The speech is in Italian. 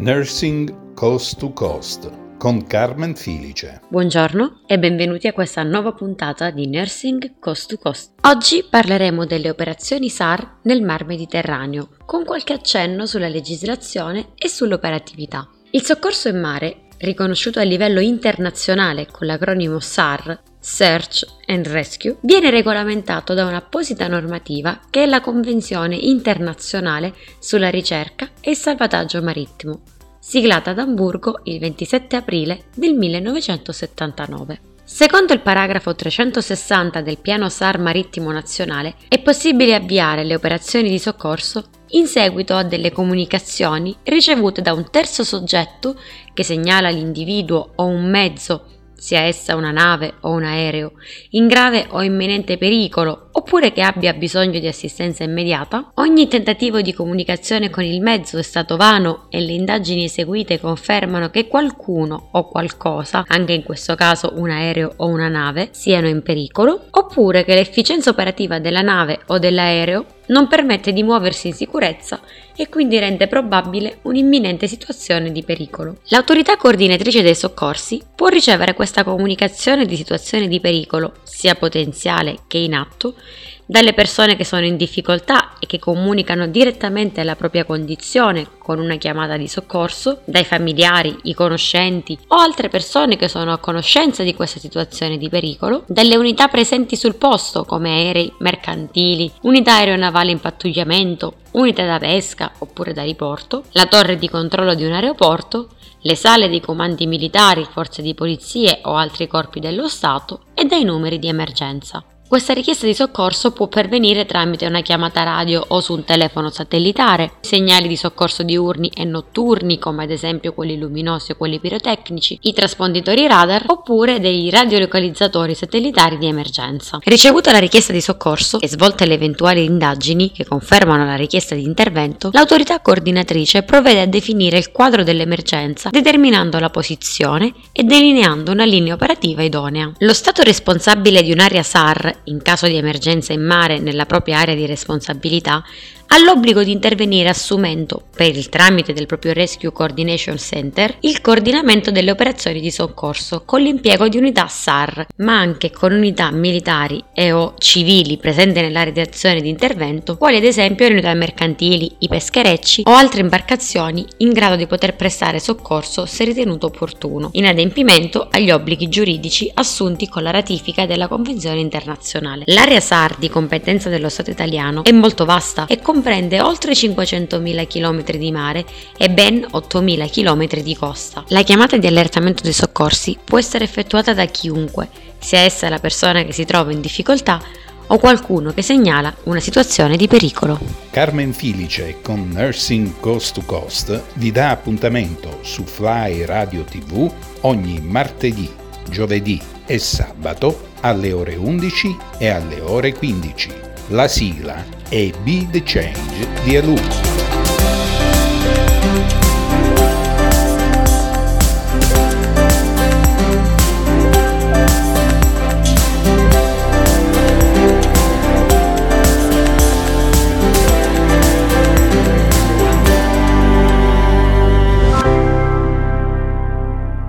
Nursing Coast to Coast con Carmen Filice. Buongiorno e benvenuti a questa nuova puntata di Nursing Coast to Coast. Oggi parleremo delle operazioni SAR nel Mar Mediterraneo, con qualche accenno sulla legislazione e sull'operatività. Il soccorso in mare, riconosciuto a livello internazionale con l'acronimo SAR, Search and Rescue, viene regolamentato da un'apposita normativa che è la Convenzione internazionale sulla ricerca e il salvataggio marittimo, siglata ad Amburgo il 27 aprile del 1979. Secondo il paragrafo 360 del Piano SAR Marittimo Nazionale, è possibile avviare le operazioni di soccorso in seguito a delle comunicazioni ricevute da un terzo soggetto che segnala l'individuo o un mezzo sia essa una nave o un aereo, in grave o imminente pericolo, oppure che abbia bisogno di assistenza immediata, ogni tentativo di comunicazione con il mezzo è stato vano e le indagini eseguite confermano che qualcuno o qualcosa, anche in questo caso un aereo o una nave, siano in pericolo, oppure che l'efficienza operativa della nave o dell'aereo non permette di muoversi in sicurezza e quindi rende probabile un'imminente situazione di pericolo. L'autorità coordinatrice dei soccorsi può ricevere questa comunicazione di situazione di pericolo, sia potenziale che in atto, dalle persone che sono in difficoltà e che comunicano direttamente la propria condizione con una chiamata di soccorso, dai familiari, i conoscenti o altre persone che sono a conoscenza di questa situazione di pericolo, dalle unità presenti sul posto come aerei, mercantili, unità aeronavali in pattugliamento, unità da pesca oppure da riporto, la torre di controllo di un aeroporto, le sale dei comandi militari, forze di polizie o altri corpi dello Stato e dai numeri di emergenza. Questa richiesta di soccorso può pervenire tramite una chiamata radio o su un telefono satellitare, segnali di soccorso diurni e notturni come ad esempio quelli luminosi o quelli pirotecnici, i trasponditori radar oppure dei radiolocalizzatori satellitari di emergenza. Ricevuta la richiesta di soccorso e svolte le eventuali indagini che confermano la richiesta di intervento, l'autorità coordinatrice provvede a definire il quadro dell'emergenza determinando la posizione e delineando una linea operativa idonea. Lo Stato responsabile di un'area SAR in caso di emergenza in mare nella propria area di responsabilità, ha l'obbligo di intervenire assumendo, per il tramite del proprio Rescue Coordination Center, il coordinamento delle operazioni di soccorso con l'impiego di unità SAR, ma anche con unità militari e o civili presenti nell'area di azione di intervento, quali ad esempio le unità mercantili, i pescherecci o altre imbarcazioni in grado di poter prestare soccorso se ritenuto opportuno, in adempimento agli obblighi giuridici assunti con la ratifica della Convenzione internazionale. L'area SAR di competenza dello Stato italiano è molto vasta e comprende oltre 500.000 km di mare e ben 8.000 km di costa. La chiamata di allertamento dei soccorsi può essere effettuata da chiunque, sia essa la persona che si trova in difficoltà o qualcuno che segnala una situazione di pericolo. Carmen Filice con Nursing Coast to Coast vi dà appuntamento su Fly Radio TV ogni martedì, giovedì e sabato alle ore 11 e alle ore 15. La sigla è Be the Change di Alux.